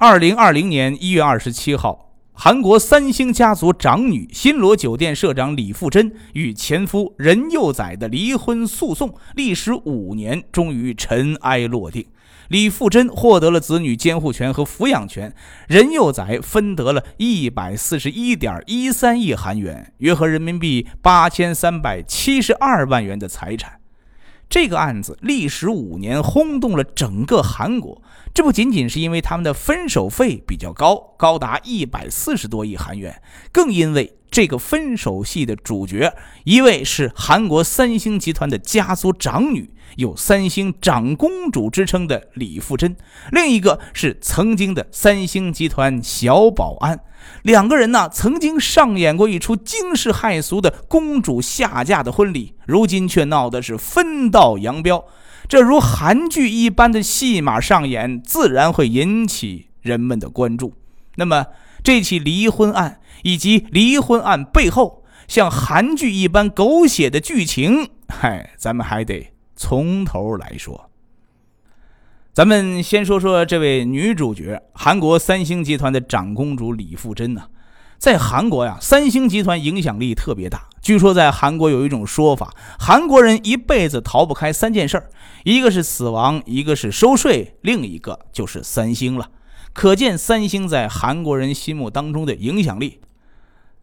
二零二零年一月二十七号，韩国三星家族长女新罗酒店社长李富珍与前夫任佑宰的离婚诉讼历时五年，终于尘埃落定。李富珍获得了子女监护权和抚养权，任佑宰分得了一百四十一点一三亿韩元，约合人民币八千三百七十二万元的财产。这个案子历时五年，轰动了整个韩国。这不仅仅是因为他们的分手费比较高，高达一百四十多亿韩元，更因为这个分手戏的主角，一位是韩国三星集团的家族长女。有“三星长公主”之称的李富珍，另一个是曾经的三星集团小保安。两个人呢，曾经上演过一出惊世骇俗的公主下嫁的婚礼，如今却闹的是分道扬镳。这如韩剧一般的戏码上演，自然会引起人们的关注。那么，这起离婚案以及离婚案背后像韩剧一般狗血的剧情，嗨，咱们还得。从头来说，咱们先说说这位女主角，韩国三星集团的长公主李富珍呢。在韩国呀，三星集团影响力特别大。据说在韩国有一种说法，韩国人一辈子逃不开三件事一个是死亡，一个是收税，另一个就是三星了。可见三星在韩国人心目当中的影响力。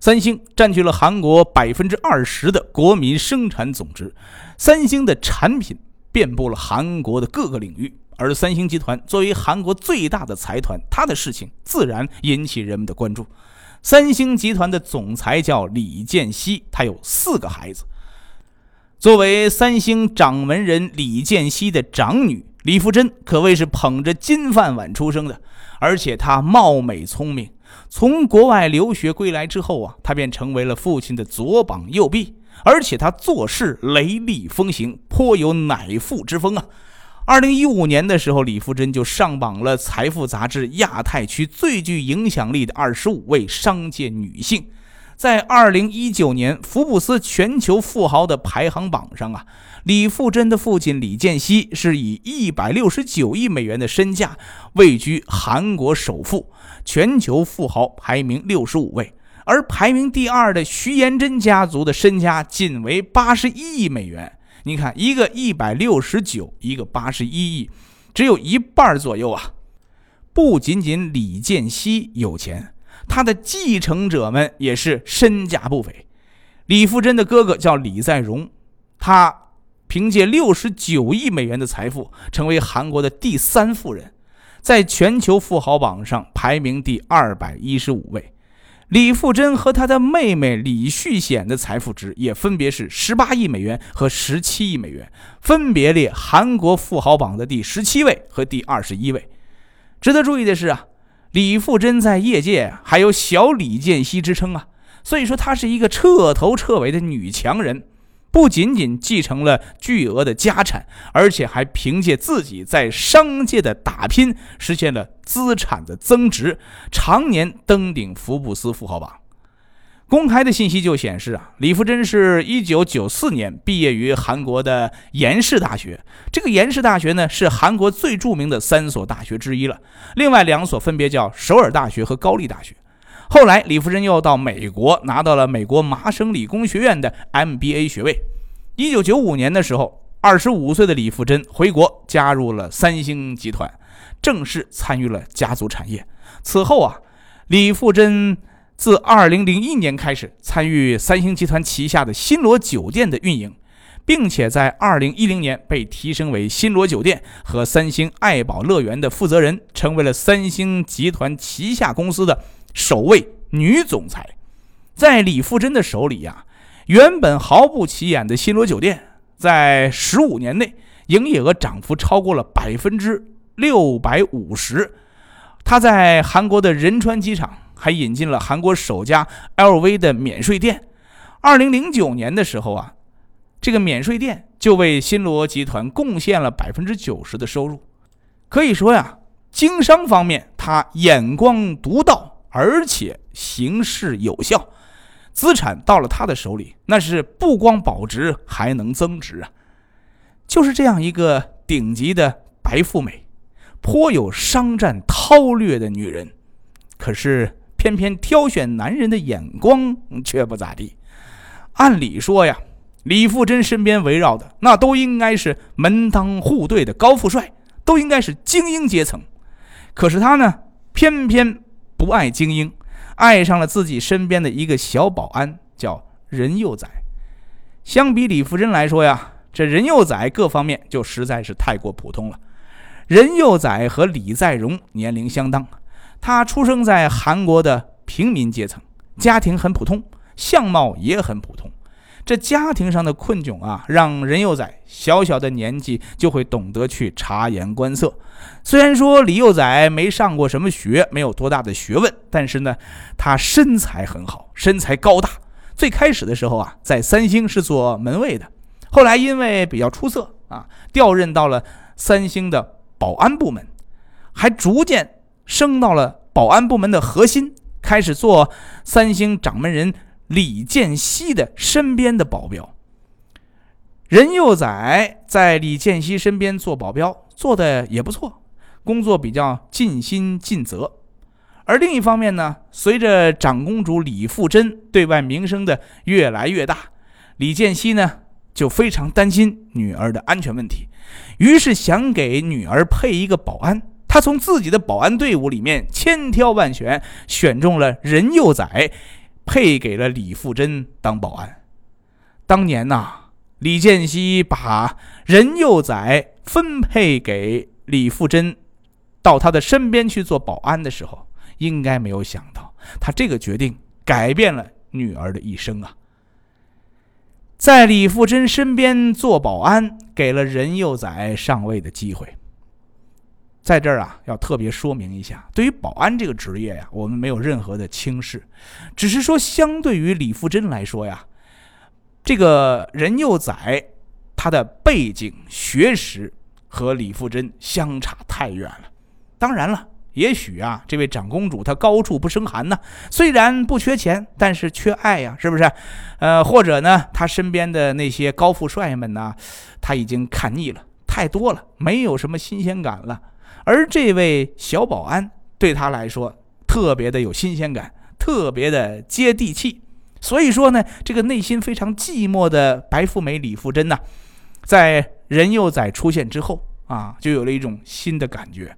三星占据了韩国百分之二十的国民生产总值，三星的产品遍布了韩国的各个领域。而三星集团作为韩国最大的财团，它的事情自然引起人们的关注。三星集团的总裁叫李健熙，他有四个孩子。作为三星掌门人李健熙的长女李富珍，可谓是捧着金饭碗出生的，而且她貌美聪明。从国外留学归来之后啊，他便成为了父亲的左膀右臂，而且他做事雷厉风行，颇有乃父之风啊。二零一五年的时候，李富真就上榜了《财富》杂志亚太区最具影响力的二十五位商界女性。在二零一九年福布斯全球富豪的排行榜上啊，李富珍的父亲李健熙是以一百六十九亿美元的身价位居韩国首富，全球富豪排名六十五位。而排名第二的徐延珍家族的身家仅为八十一亿美元。你看，一个一百六十九，一个八十一亿，只有一半左右啊！不仅仅李健熙有钱。他的继承者们也是身价不菲。李富珍的哥哥叫李在镕，他凭借六十九亿美元的财富，成为韩国的第三富人，在全球富豪榜上排名第二百一十五位。李富珍和他的妹妹李旭显的财富值也分别是十八亿美元和十七亿美元，分别列韩国富豪榜的第十七位和第二十一位。值得注意的是啊。李富真在业界还有“小李健熙”之称啊，所以说她是一个彻头彻尾的女强人，不仅仅继承了巨额的家产，而且还凭借自己在商界的打拼，实现了资产的增值，常年登顶福布斯富豪榜。公开的信息就显示啊，李富珍是一九九四年毕业于韩国的延世大学。这个延世大学呢，是韩国最著名的三所大学之一了。另外两所分别叫首尔大学和高丽大学。后来，李富珍又到美国拿到了美国麻省理工学院的 MBA 学位。一九九五年的时候，二十五岁的李富珍回国加入了三星集团，正式参与了家族产业。此后啊，李富珍。自2001年开始参与三星集团旗下的新罗酒店的运营，并且在2010年被提升为新罗酒店和三星爱宝乐园的负责人，成为了三星集团旗下公司的首位女总裁。在李富珍的手里呀，原本毫不起眼的新罗酒店，在15年内营业额涨幅超过了百分之六百五十。他在韩国的仁川机场。还引进了韩国首家 LV 的免税店。二零零九年的时候啊，这个免税店就为新罗集团贡献了百分之九十的收入。可以说呀，经商方面他眼光独到，而且行事有效。资产到了他的手里，那是不光保值，还能增值啊！就是这样一个顶级的白富美。颇有商战韬略的女人，可是偏偏挑选男人的眼光却不咋地。按理说呀，李富真身边围绕的那都应该是门当户对的高富帅，都应该是精英阶层。可是他呢，偏偏不爱精英，爱上了自己身边的一个小保安，叫任幼宰。相比李富真来说呀，这任幼宰各方面就实在是太过普通了。任幼宰和李在容年龄相当，他出生在韩国的平民阶层，家庭很普通，相貌也很普通。这家庭上的困窘啊，让任幼宰小小的年纪就会懂得去察言观色。虽然说李幼宰没上过什么学，没有多大的学问，但是呢，他身材很好，身材高大。最开始的时候啊，在三星是做门卫的，后来因为比较出色啊，调任到了三星的保安部门，还逐渐升到了保安部门的核心，开始做三星掌门人。李建熙的身边的保镖，任幼宰在李建熙身边做保镖，做的也不错，工作比较尽心尽责。而另一方面呢，随着长公主李富真对外名声的越来越大，李建熙呢就非常担心女儿的安全问题，于是想给女儿配一个保安。他从自己的保安队伍里面千挑万选，选中了任幼宰。配给了李富真当保安。当年呐，李建熙把任幼宰分配给李富珍，到他的身边去做保安的时候，应该没有想到，他这个决定改变了女儿的一生啊。在李富珍身边做保安，给了任幼宰上位的机会。在这儿啊，要特别说明一下，对于保安这个职业呀，我们没有任何的轻视，只是说相对于李富真来说呀，这个任幼宰他的背景学识和李富真相差太远了。当然了，也许啊，这位长公主她高处不胜寒呢，虽然不缺钱，但是缺爱呀，是不是？呃，或者呢，她身边的那些高富帅们呢，他已经看腻了，太多了，没有什么新鲜感了。而这位小保安对他来说特别的有新鲜感，特别的接地气。所以说呢，这个内心非常寂寞的白富美李富真呢，在任幼宰出现之后啊，就有了一种新的感觉。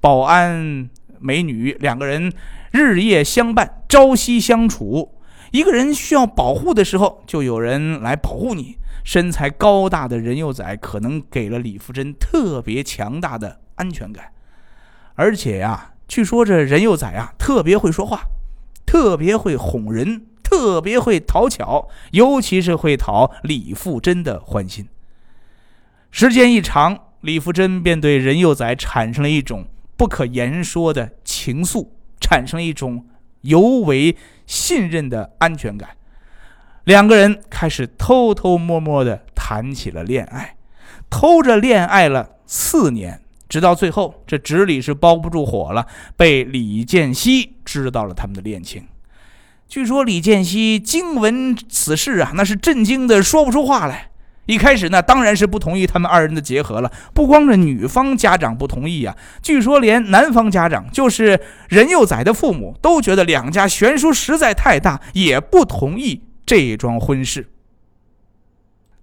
保安美女两个人日夜相伴，朝夕相处。一个人需要保护的时候，就有人来保护你。身材高大的任幼宰可能给了李富真特别强大的。安全感，而且呀，据说这任幼宰啊特别会说话，特别会哄人，特别会讨巧，尤其是会讨李富真的欢心。时间一长，李富真便对任幼宰产生了一种不可言说的情愫，产生了一种尤为信任的安全感。两个人开始偷偷摸摸的谈起了恋爱，偷着恋爱了四年。直到最后，这纸里是包不住火了，被李建熙知道了他们的恋情。据说李建熙惊闻此事啊，那是震惊的说不出话来。一开始呢，当然是不同意他们二人的结合了。不光是女方家长不同意啊，据说连男方家长，就是任幼宰的父母，都觉得两家悬殊实在太大，也不同意这桩婚事。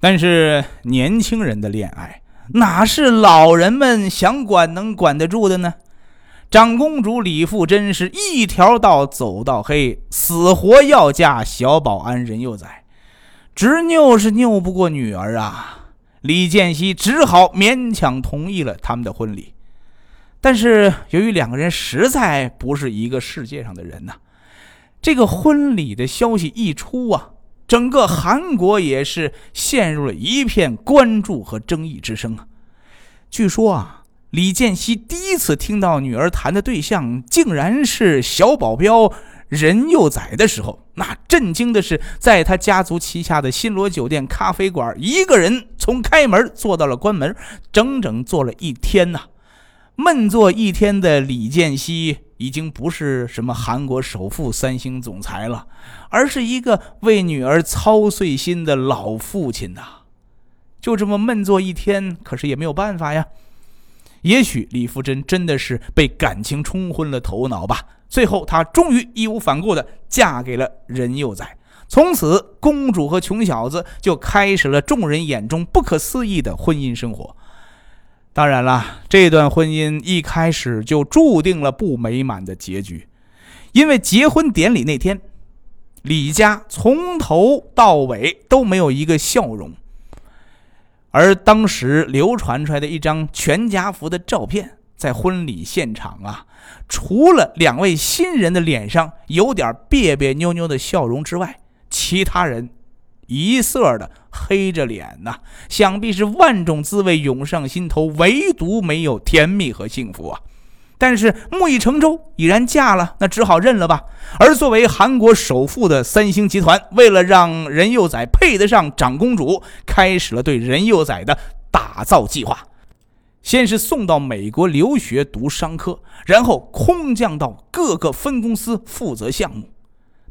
但是年轻人的恋爱。哪是老人们想管能管得住的呢？长公主李富真是一条道走到黑，死活要嫁小保安任幼宰，执拗是拗不过女儿啊。李建熙只好勉强同意了他们的婚礼。但是由于两个人实在不是一个世界上的人呐，这个婚礼的消息一出啊。整个韩国也是陷入了一片关注和争议之声啊！据说啊，李建熙第一次听到女儿谈的对象竟然是小保镖任幼宰的时候，那震惊的是，在他家族旗下的新罗酒店咖啡馆，一个人从开门坐到了关门，整整坐了一天呐！闷坐一天的李建熙。已经不是什么韩国首富、三星总裁了，而是一个为女儿操碎心的老父亲呐。就这么闷坐一天，可是也没有办法呀。也许李富真真的是被感情冲昏了头脑吧。最后，她终于义无反顾地嫁给了任幼宰。从此，公主和穷小子就开始了众人眼中不可思议的婚姻生活。当然了，这段婚姻一开始就注定了不美满的结局，因为结婚典礼那天，李家从头到尾都没有一个笑容。而当时流传出来的一张全家福的照片，在婚礼现场啊，除了两位新人的脸上有点别别扭扭的笑容之外，其他人一色的黑着脸呐，想必是万种滋味涌上心头，唯独没有甜蜜和幸福啊。但是木已成舟，已然嫁了，那只好认了吧。而作为韩国首富的三星集团，为了让任幼宰配得上长公主，开始了对任幼宰的打造计划。先是送到美国留学读商科，然后空降到各个分公司负责项目。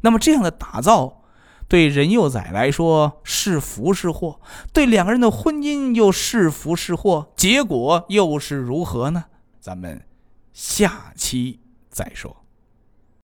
那么这样的打造，对任幼宰来说是福是祸？对两个人的婚姻又是福是祸？结果又是如何呢？咱们。下期再说。